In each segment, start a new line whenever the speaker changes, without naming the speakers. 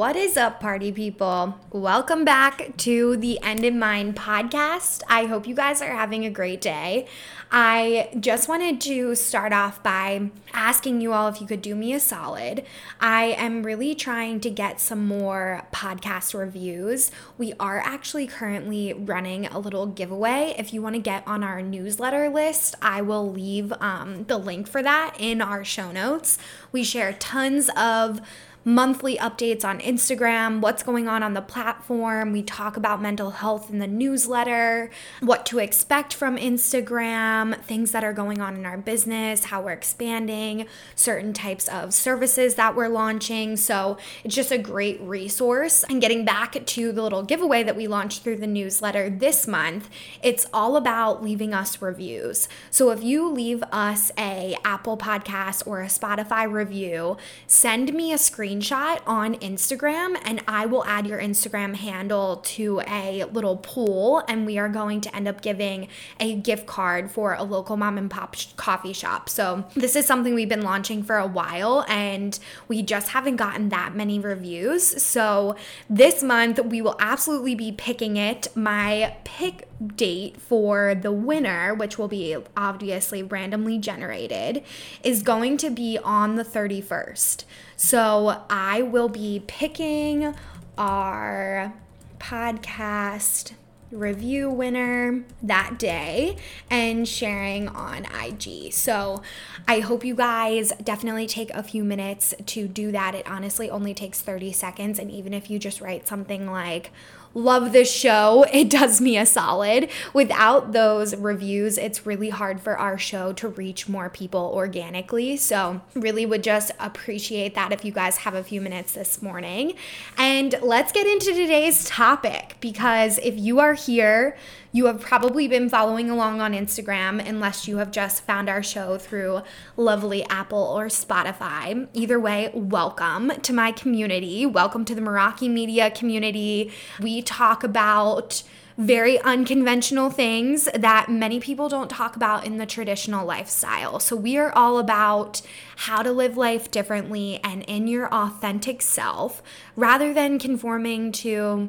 What is up, party people? Welcome back to the End in Mind podcast. I hope you guys are having a great day. I just wanted to start off by asking you all if you could do me a solid. I am really trying to get some more podcast reviews. We are actually currently running a little giveaway. If you want to get on our newsletter list, I will leave um, the link for that in our show notes. We share tons of monthly updates on Instagram, what's going on on the platform. We talk about mental health in the newsletter, what to expect from Instagram, things that are going on in our business, how we're expanding, certain types of services that we're launching. So it's just a great resource. And getting back to the little giveaway that we launched through the newsletter this month, it's all about leaving us reviews. So if you leave us a Apple podcast or a Spotify review, send me a screen screenshot on Instagram and I will add your Instagram handle to a little pool and we are going to end up giving a gift card for a local mom and pop sh- coffee shop. So, this is something we've been launching for a while and we just haven't gotten that many reviews. So, this month we will absolutely be picking it. My pick date for the winner, which will be obviously randomly generated, is going to be on the 31st. So I will be picking our podcast review winner that day and sharing on IG. So I hope you guys definitely take a few minutes to do that. It honestly only takes 30 seconds. And even if you just write something like, love this show. It does me a solid. Without those reviews, it's really hard for our show to reach more people organically. So, really would just appreciate that if you guys have a few minutes this morning. And let's get into today's topic because if you are here, you have probably been following along on Instagram unless you have just found our show through lovely Apple or Spotify. Either way, welcome to my community. Welcome to the Meraki Media community. We talk about very unconventional things that many people don't talk about in the traditional lifestyle. So, we are all about how to live life differently and in your authentic self rather than conforming to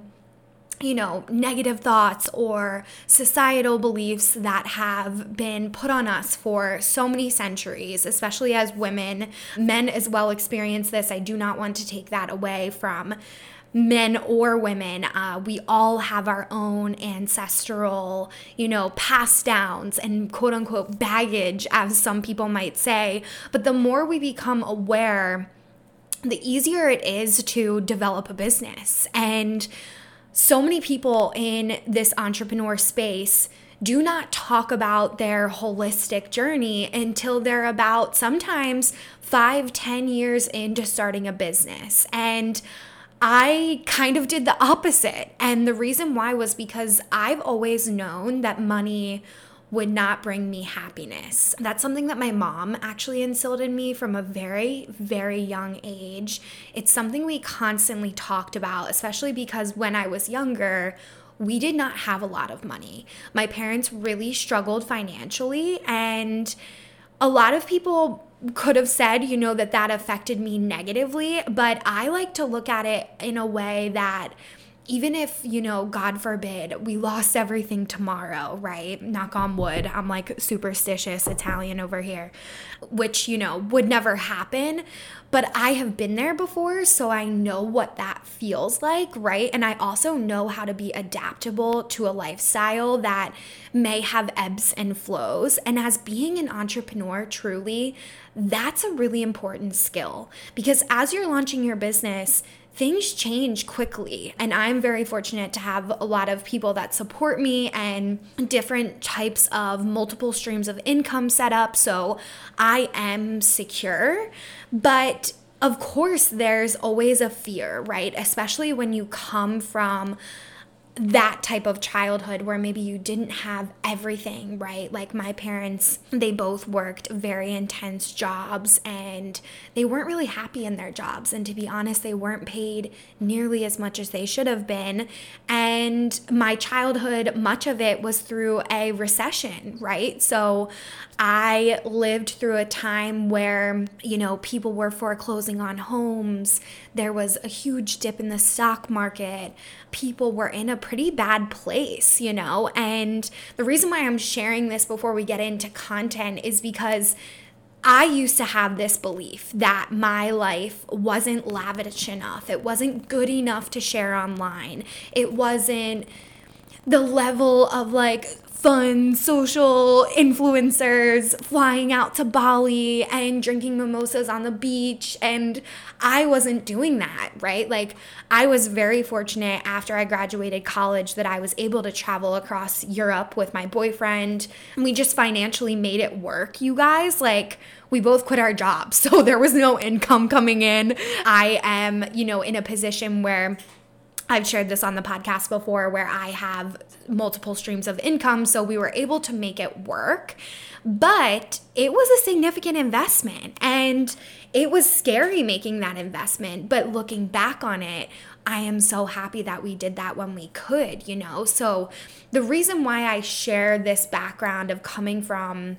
you know, negative thoughts or societal beliefs that have been put on us for so many centuries, especially as women. Men as well experience this. I do not want to take that away from men or women. Uh, we all have our own ancestral, you know, pass downs and quote unquote baggage, as some people might say. But the more we become aware, the easier it is to develop a business. And so many people in this entrepreneur space do not talk about their holistic journey until they're about sometimes five, ten years into starting a business. And I kind of did the opposite. And the reason why was because I've always known that money would not bring me happiness. That's something that my mom actually instilled in me from a very, very young age. It's something we constantly talked about, especially because when I was younger, we did not have a lot of money. My parents really struggled financially, and a lot of people could have said, you know, that that affected me negatively, but I like to look at it in a way that even if, you know, God forbid, we lost everything tomorrow, right? Knock on wood. I'm like superstitious Italian over here, which, you know, would never happen. But I have been there before, so I know what that feels like, right? And I also know how to be adaptable to a lifestyle that may have ebbs and flows. And as being an entrepreneur, truly, that's a really important skill because as you're launching your business, things change quickly. And I'm very fortunate to have a lot of people that support me and different types of multiple streams of income set up. So I am secure. But of course, there's always a fear, right? Especially when you come from that type of childhood where maybe you didn't have everything, right? Like my parents, they both worked very intense jobs and they weren't really happy in their jobs. And to be honest, they weren't paid nearly as much as they should have been. And my childhood, much of it was through a recession, right? So I lived through a time where, you know, people were foreclosing on homes. There was a huge dip in the stock market. People were in a pretty bad place, you know? And the reason why I'm sharing this before we get into content is because I used to have this belief that my life wasn't lavish enough. It wasn't good enough to share online. It wasn't the level of like fun social influencers flying out to Bali and drinking mimosas on the beach. And I wasn't doing that, right? Like, I was very fortunate after I graduated college that I was able to travel across Europe with my boyfriend. And we just financially made it work, you guys. Like, we both quit our jobs, so there was no income coming in. I am, you know, in a position where I've shared this on the podcast before where I have multiple streams of income. So we were able to make it work. But it was a significant investment and it was scary making that investment. But looking back on it, I am so happy that we did that when we could, you know? So the reason why I share this background of coming from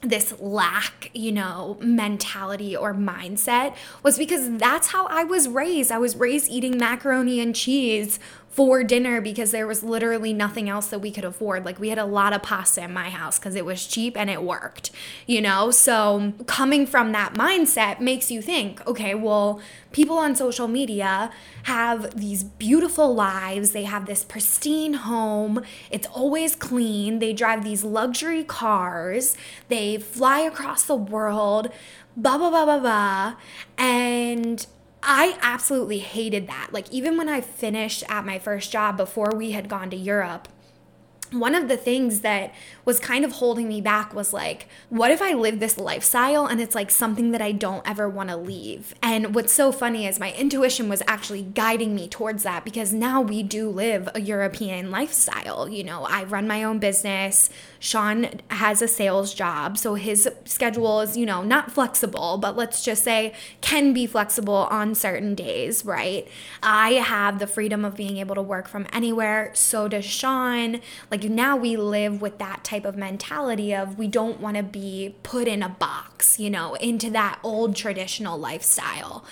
this lack, you know, mentality or mindset was because that's how I was raised. I was raised eating macaroni and cheese for dinner because there was literally nothing else that we could afford. Like we had a lot of pasta in my house because it was cheap and it worked, you know? So coming from that mindset makes you think, okay, well, people on social media have these beautiful lives. They have this pristine home. It's always clean. They drive these luxury cars. They fly across the world, blah, blah, blah, blah, blah. And I absolutely hated that. Like, even when I finished at my first job before we had gone to Europe, one of the things that was kind of holding me back was like, what if I live this lifestyle and it's like something that I don't ever want to leave? And what's so funny is my intuition was actually guiding me towards that because now we do live a European lifestyle. You know, I run my own business. Sean has a sales job, so his schedule is, you know, not flexible, but let's just say can be flexible on certain days, right? I have the freedom of being able to work from anywhere. So does Sean. Like now we live with that type of mentality of we don't want to be put in a box, you know, into that old traditional lifestyle.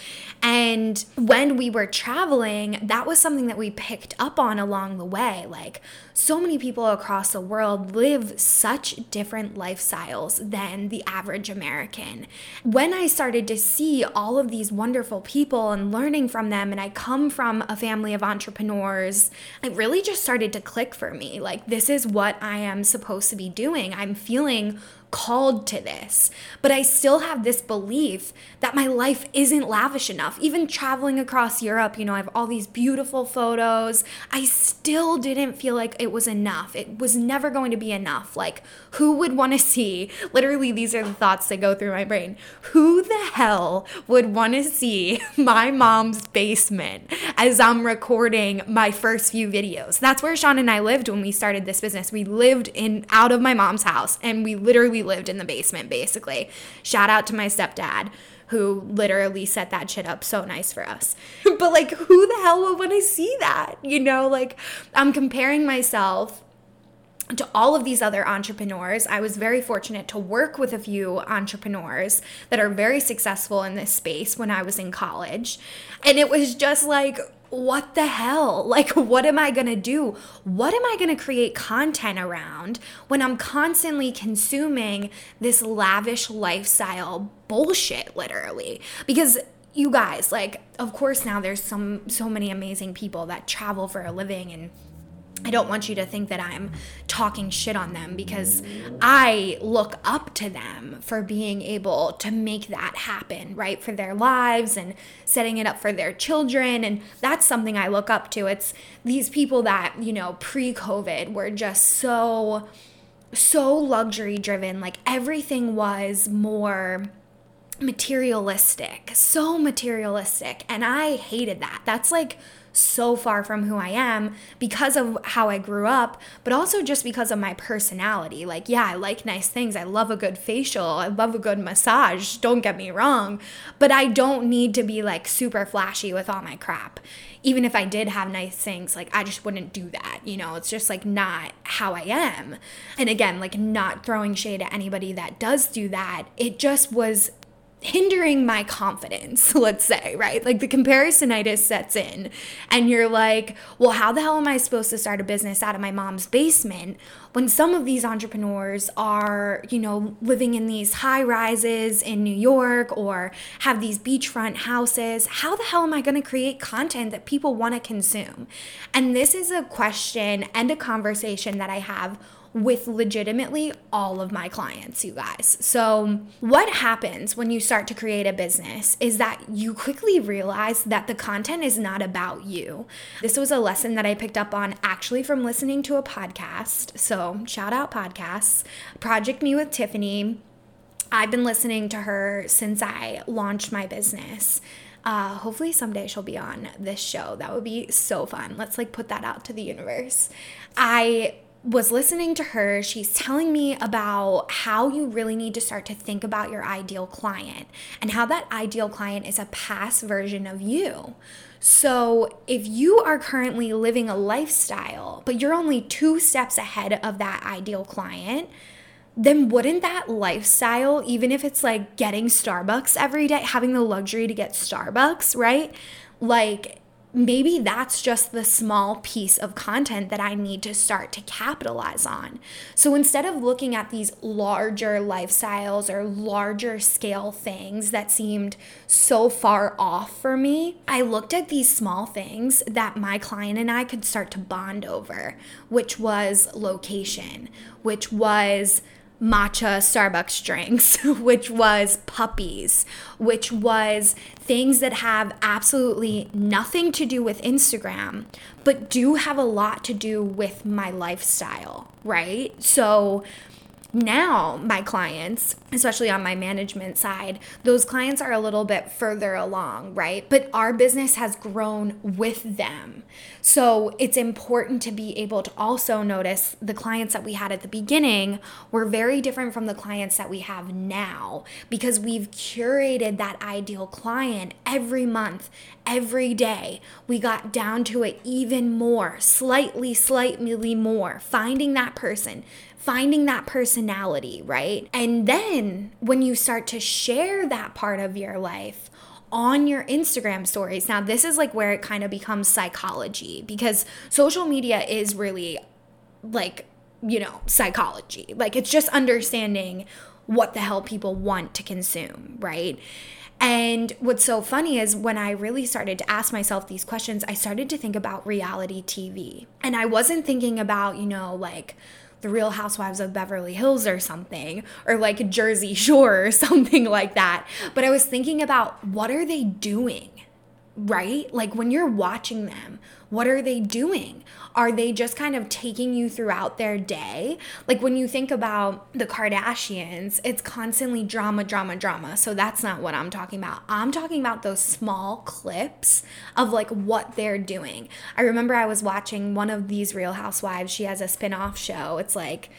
And when we were traveling, that was something that we picked up on along the way. Like, so many people across the world such different lifestyles than the average American. When I started to see all of these wonderful people and learning from them, and I come from a family of entrepreneurs, it really just started to click for me. Like, this is what I am supposed to be doing. I'm feeling called to this. But I still have this belief that my life isn't lavish enough. Even traveling across Europe, you know, I have all these beautiful photos. I still didn't feel like it was enough. It was never going to be enough. Like, who would want to see? Literally, these are the thoughts that go through my brain. Who the hell would want to see my mom's basement as I'm recording my first few videos? That's where Sean and I lived when we started this business. We lived in out of my mom's house and we literally lived in the basement basically. Shout out to my stepdad who literally set that shit up so nice for us. but like who the hell would want to see that? You know, like I'm comparing myself to all of these other entrepreneurs. I was very fortunate to work with a few entrepreneurs that are very successful in this space when I was in college. And it was just like, what the hell? Like, what am I gonna do? What am I gonna create content around when I'm constantly consuming this lavish lifestyle bullshit, literally? Because you guys, like, of course, now there's some so many amazing people that travel for a living and I don't want you to think that I'm talking shit on them because I look up to them for being able to make that happen, right? For their lives and setting it up for their children. And that's something I look up to. It's these people that, you know, pre COVID were just so, so luxury driven. Like everything was more materialistic, so materialistic. And I hated that. That's like, so far from who I am because of how I grew up, but also just because of my personality. Like, yeah, I like nice things. I love a good facial. I love a good massage. Don't get me wrong. But I don't need to be like super flashy with all my crap. Even if I did have nice things, like I just wouldn't do that. You know, it's just like not how I am. And again, like not throwing shade at anybody that does do that. It just was hindering my confidence, let's say, right? Like the comparisonitis sets in, and you're like, well, how the hell am I supposed to start a business out of my mom's basement when some of these entrepreneurs are, you know, living in these high rises in New York or have these beachfront houses? How the hell am I going to create content that people want to consume? And this is a question and a conversation that I have with legitimately all of my clients, you guys. So, what happens when you start to create a business is that you quickly realize that the content is not about you. This was a lesson that I picked up on actually from listening to a podcast. So, shout out podcasts, Project Me with Tiffany. I've been listening to her since I launched my business. Uh, hopefully someday she'll be on this show. That would be so fun. Let's like put that out to the universe. I was listening to her, she's telling me about how you really need to start to think about your ideal client and how that ideal client is a past version of you. So, if you are currently living a lifestyle, but you're only two steps ahead of that ideal client, then wouldn't that lifestyle, even if it's like getting Starbucks every day, having the luxury to get Starbucks, right? Like, maybe that's just the small piece of content that I need to start to capitalize on. So instead of looking at these larger lifestyles or larger scale things that seemed so far off for me, I looked at these small things that my client and I could start to bond over, which was location, which was matcha Starbucks drinks, which was puppies, which was things that have absolutely nothing to do with Instagram, but do have a lot to do with my lifestyle, right? So, now my clients especially on my management side those clients are a little bit further along right? But our business has grown with them. So it's important to be able to also notice the clients that we had at the beginning were very different from the clients that we have now because we've curated that ideal client every month every day we got down to it even more slightly slightly more finding that person finding that personality, right? And then when you start to share that part of your life, on your Instagram stories. Now, this is like where it kind of becomes psychology because social media is really like, you know, psychology. Like, it's just understanding what the hell people want to consume, right? And what's so funny is when I really started to ask myself these questions, I started to think about reality TV. And I wasn't thinking about, you know, like the Real Housewives of Beverly Hills or something, or like Jersey Shore or something like that. But I was thinking about what are they doing? Right? Like when you're watching them, what are they doing? Are they just kind of taking you throughout their day? Like when you think about the Kardashians, it's constantly drama, drama, drama. So that's not what I'm talking about. I'm talking about those small clips of like what they're doing. I remember I was watching one of these Real Housewives. She has a spin off show. It's like,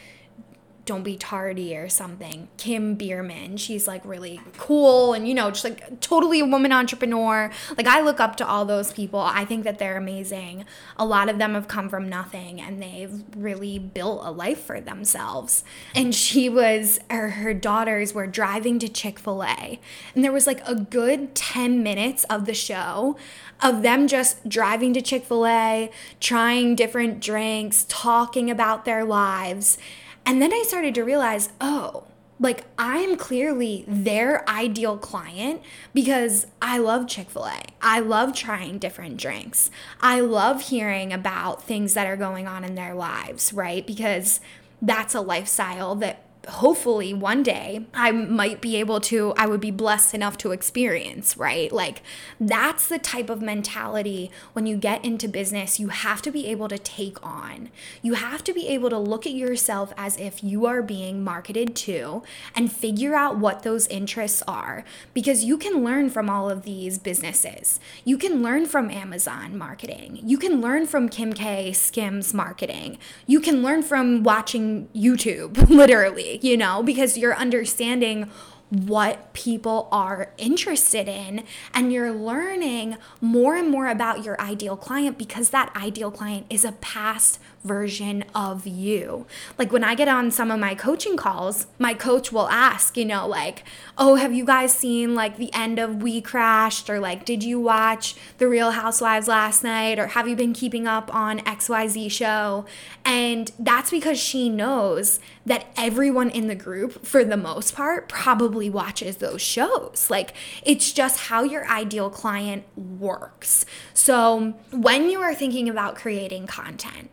don't be tardy or something. Kim Biermann, she's like really cool and you know, just like totally a woman entrepreneur. Like I look up to all those people. I think that they're amazing. A lot of them have come from nothing and they've really built a life for themselves. And she was her, her daughters were driving to Chick-fil-A and there was like a good 10 minutes of the show of them just driving to Chick-fil-A, trying different drinks, talking about their lives and then I started to realize, oh, like I'm clearly their ideal client because I love Chick fil A. I love trying different drinks. I love hearing about things that are going on in their lives, right? Because that's a lifestyle that hopefully one day I might be able to, I would be blessed enough to experience, right? Like that's the type of mentality when you get into business, you have to be able to take on. You have to be able to look at yourself as if you are being marketed to and figure out what those interests are because you can learn from all of these businesses. You can learn from Amazon marketing. You can learn from Kim K Skims marketing. You can learn from watching YouTube, literally you know, because you're understanding what people are interested in and you're learning more and more about your ideal client because that ideal client is a past version of you. Like when I get on some of my coaching calls, my coach will ask, you know, like, "Oh, have you guys seen like the end of We Crashed or like did you watch The Real Housewives last night or have you been keeping up on XYZ show?" And that's because she knows that everyone in the group for the most part probably watches those shows. Like it's just how your ideal client works. So, when you are thinking about creating content,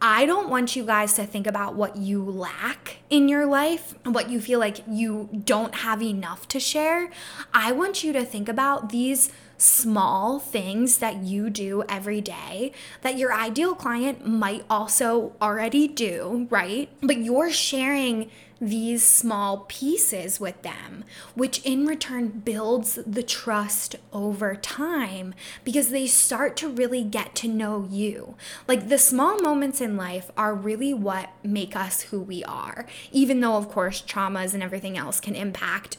I don't want you guys to think about what you lack in your life, what you feel like you don't have enough to share. I want you to think about these small things that you do every day that your ideal client might also already do, right? But you're sharing these small pieces with them, which in return builds the trust over time because they start to really get to know you. Like the small moments in life are really what make us who we are, even though, of course, traumas and everything else can impact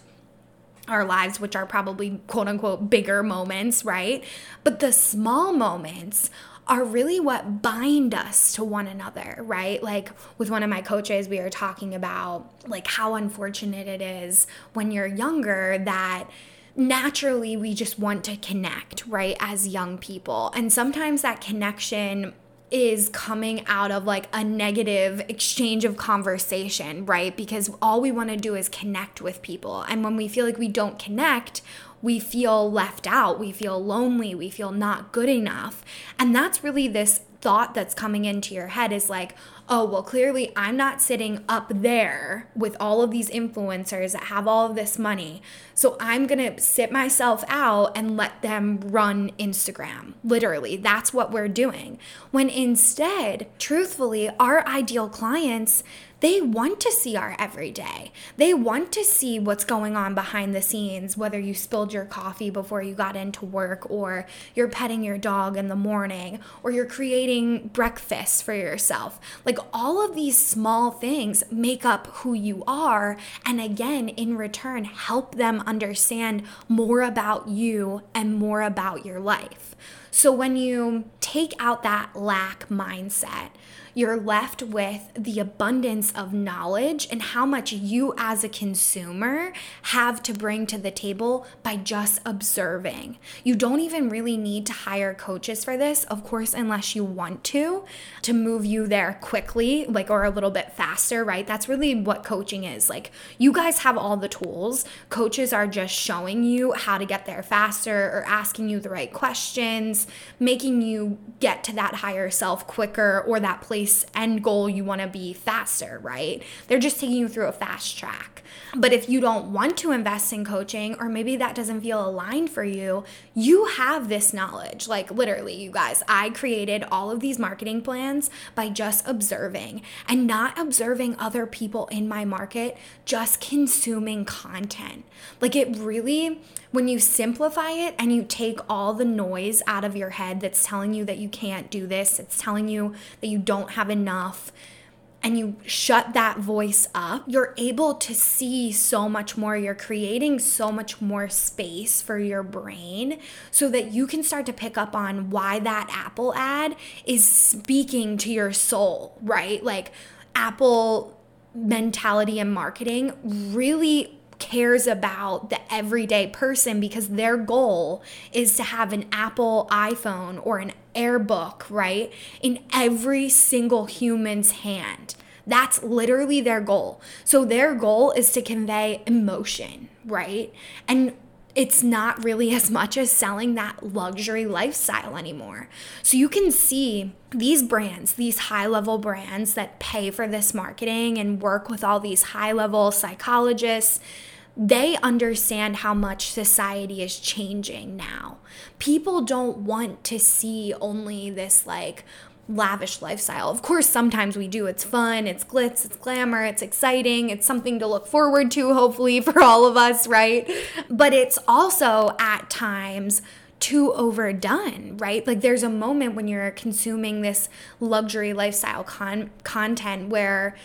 our lives, which are probably quote unquote bigger moments, right? But the small moments are really what bind us to one another, right? Like with one of my coaches, we were talking about like how unfortunate it is when you're younger that naturally we just want to connect, right, as young people. And sometimes that connection is coming out of like a negative exchange of conversation, right? Because all we want to do is connect with people. And when we feel like we don't connect, we feel left out, we feel lonely, we feel not good enough. And that's really this thought that's coming into your head is like, oh, well, clearly I'm not sitting up there with all of these influencers that have all of this money. So I'm going to sit myself out and let them run Instagram. Literally, that's what we're doing. When instead, truthfully, our ideal clients, they want to see our everyday. They want to see what's going on behind the scenes, whether you spilled your coffee before you got into work, or you're petting your dog in the morning, or you're creating breakfast for yourself. Like all of these small things make up who you are. And again, in return, help them understand more about you and more about your life. So when you take out that lack mindset, you're left with the abundance of knowledge and how much you as a consumer have to bring to the table by just observing. You don't even really need to hire coaches for this, of course, unless you want to, to move you there quickly, like or a little bit faster, right? That's really what coaching is. Like you guys have all the tools. Coaches are just showing you how to get there faster or asking you the right questions, making you get to that higher self quicker or that place end goal you want to be faster, right? They're just taking you through a fast track. But if you don't want to invest in coaching, or maybe that doesn't feel aligned for you, you have this knowledge. Like, literally, you guys, I created all of these marketing plans by just observing and not observing other people in my market, just consuming content. Like, it really, when you simplify it and you take all the noise out of your head that's telling you that you can't do this, it's telling you that you don't have enough and you shut that voice up, you're able to see so much more. You're creating so much more space for your brain so that you can start to pick up on why that Apple ad is speaking to your soul, right? Like, Apple mentality and marketing really cares about the everyday person because their goal is to have an Apple iPhone or an AirBook, right? In every single human's hand. That's literally their goal. So their goal is to convey emotion, right? And it's not really as much as selling that luxury lifestyle anymore. So you can see these brands, these high level brands that pay for this marketing and work with all these high level psychologists they understand how much society is changing now. People don't want to see only this like lavish lifestyle. Of course, sometimes we do. It's fun, it's glitz, it's glamour, it's exciting, it's something to look forward to, hopefully, for all of us, right? But it's also at times too overdone, right? Like there's a moment when you're consuming this luxury lifestyle con- content where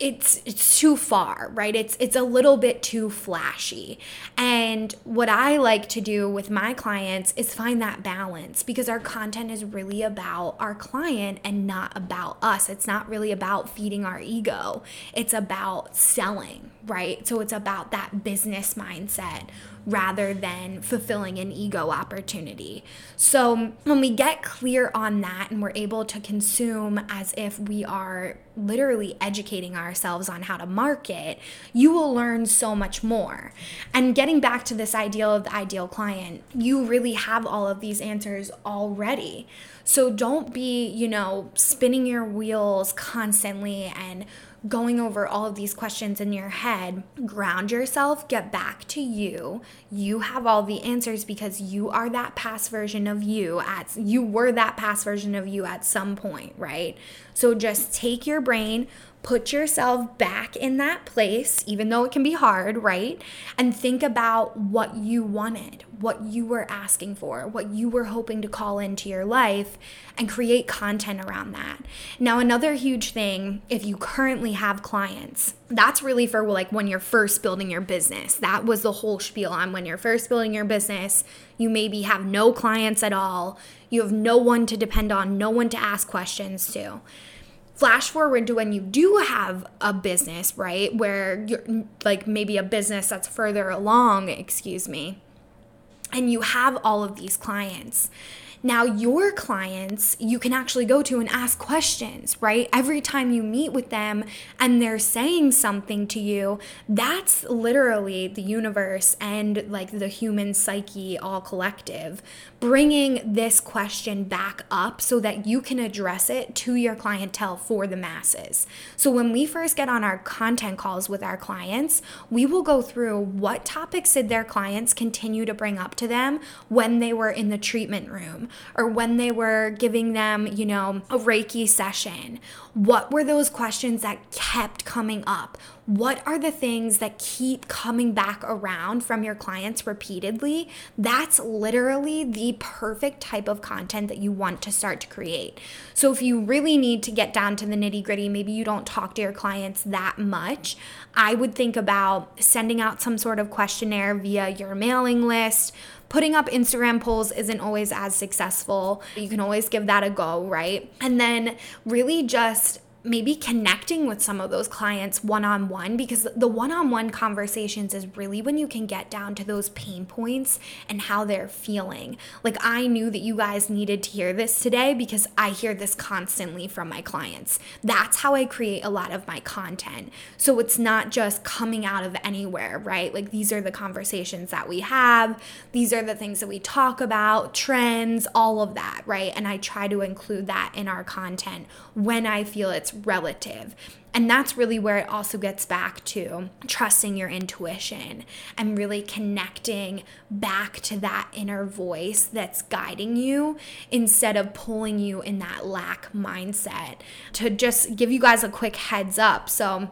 it's it's too far, right? It's it's a little bit too flashy. And what I like to do with my clients is find that balance because our content is really about our client and not about us. It's not really about feeding our ego. It's about selling, right? So it's about that business mindset rather than fulfilling an ego opportunity. So when we get clear on that and we're able to consume as if we are literally educating ourselves on how to market, you will learn so much more. And getting back to this ideal of the ideal client, you really have all of these answers already. So don't be, you know, spinning your wheels constantly and going over all of these questions in your head, ground yourself, get back to you. You have all the answers because you are that past version of you at you were that past version of you at some point, right? So just take your brain, put yourself back in that place, even though it can be hard, right? And think about what you wanted, what you were asking for, what you were hoping to call into your life, and create content around that. Now, another huge thing, if you currently have clients, that's really for like when you're first building your business. That was the whole spiel on when you're first building your business. You maybe have no clients at all, you have no one to depend on, no one to ask questions to flash forward to when you do have a business, right? Where you're like maybe a business that's further along, excuse me, and you have all of these clients. Now, your clients, you can actually go to and ask questions, right? Every time you meet with them and they're saying something to you, that's literally the universe and like the human psyche all collective bringing this question back up so that you can address it to your clientele for the masses. So, when we first get on our content calls with our clients, we will go through what topics did their clients continue to bring up to them when they were in the treatment room or when they were giving them, you know, a Reiki session. What were those questions that kept coming up? What are the things that keep coming back around from your clients repeatedly? That's literally the perfect type of content that you want to start to create. So, if you really need to get down to the nitty gritty, maybe you don't talk to your clients that much, I would think about sending out some sort of questionnaire via your mailing list putting up Instagram polls isn't always as successful. You can always give that a go, right? And then really just maybe connecting with some of those clients one on one because the one on one conversations is really when you can get down to those pain points and how they're feeling. Like, I knew that you guys needed to hear this today because I hear this constantly from my clients. That's how I create a lot of my content. So it's not just coming out of anywhere, right? Like, these are the conversations that we have, these are the things that we talk about, trends, all of that, right? And I try to include that in our content when I feel it's relative. And that's really where it also gets back to trusting your intuition and really connecting back to that inner voice that's guiding you instead of pulling you in that lack mindset. To just give you guys a quick heads up. So,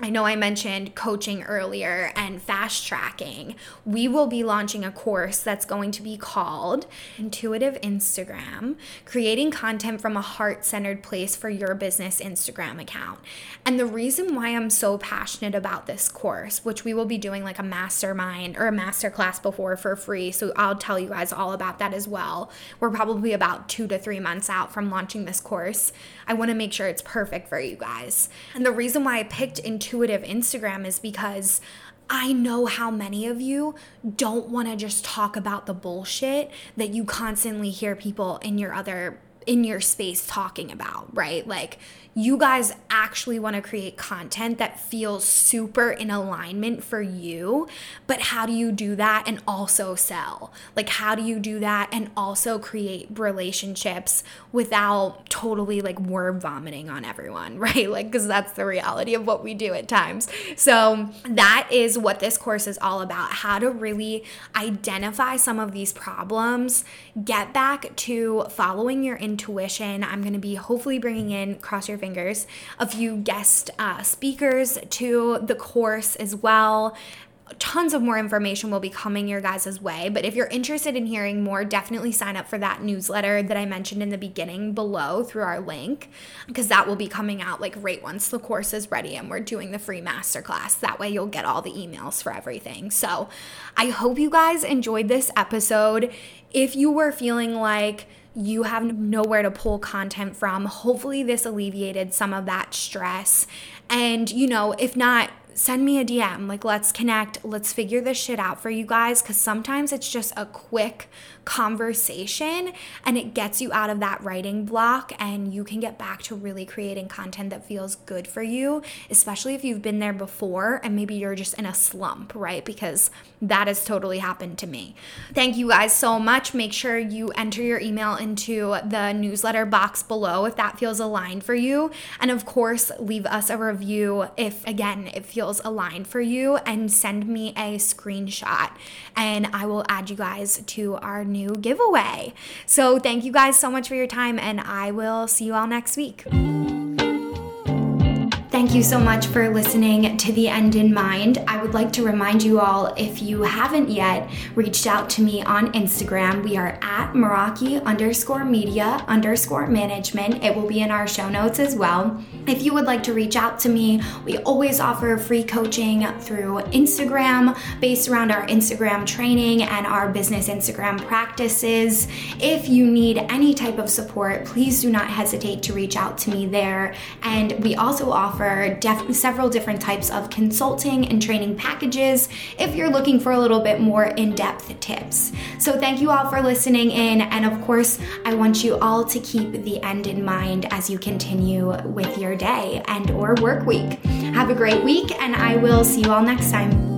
I know I mentioned coaching earlier and fast tracking. We will be launching a course that's going to be called Intuitive Instagram Creating Content from a Heart Centered Place for Your Business Instagram Account. And the reason why I'm so passionate about this course, which we will be doing like a mastermind or a masterclass before for free, so I'll tell you guys all about that as well. We're probably about two to three months out from launching this course. I want to make sure it's perfect for you guys. And the reason why I picked Intuitive Instagram is because I know how many of you don't want to just talk about the bullshit that you constantly hear people in your other in your space talking about, right? Like you guys actually want to create content that feels super in alignment for you. But how do you do that and also sell? Like, how do you do that and also create relationships without totally like word vomiting on everyone, right? Like, because that's the reality of what we do at times. So, that is what this course is all about how to really identify some of these problems, get back to following your intuition. I'm going to be hopefully bringing in, cross your fingers, a few guest uh, speakers to the course as well tons of more information will be coming your guys' way. But if you're interested in hearing more, definitely sign up for that newsletter that I mentioned in the beginning below through our link, because that will be coming out like right once the course is ready and we're doing the free masterclass. That way you'll get all the emails for everything. So I hope you guys enjoyed this episode. If you were feeling like, you have nowhere to pull content from. Hopefully, this alleviated some of that stress. And, you know, if not, send me a DM. Like, let's connect. Let's figure this shit out for you guys. Cause sometimes it's just a quick conversation and it gets you out of that writing block and you can get back to really creating content that feels good for you, especially if you've been there before and maybe you're just in a slump, right? Because that has totally happened to me. Thank you guys so much. Make sure you enter your email into the newsletter box below if that feels aligned for you. And of course, leave us a review if, again, it feels aligned for you and send me a screenshot and I will add you guys to our new giveaway. So thank you guys so much for your time, and I will see you all next week. Thank you so much for listening to The End in Mind. I would like to remind you all, if you haven't yet reached out to me on Instagram, we are at Meraki underscore media underscore management. It will be in our show notes as well. If you would like to reach out to me, we always offer free coaching through Instagram based around our Instagram training and our business Instagram practices. If you need any type of support, please do not hesitate to reach out to me there. And we also offer def- several different types of consulting and training packages if you're looking for a little bit more in depth tips. So, thank you all for listening in. And of course, I want you all to keep the end in mind as you continue with your day and or work week. Have a great week and I will see you all next time.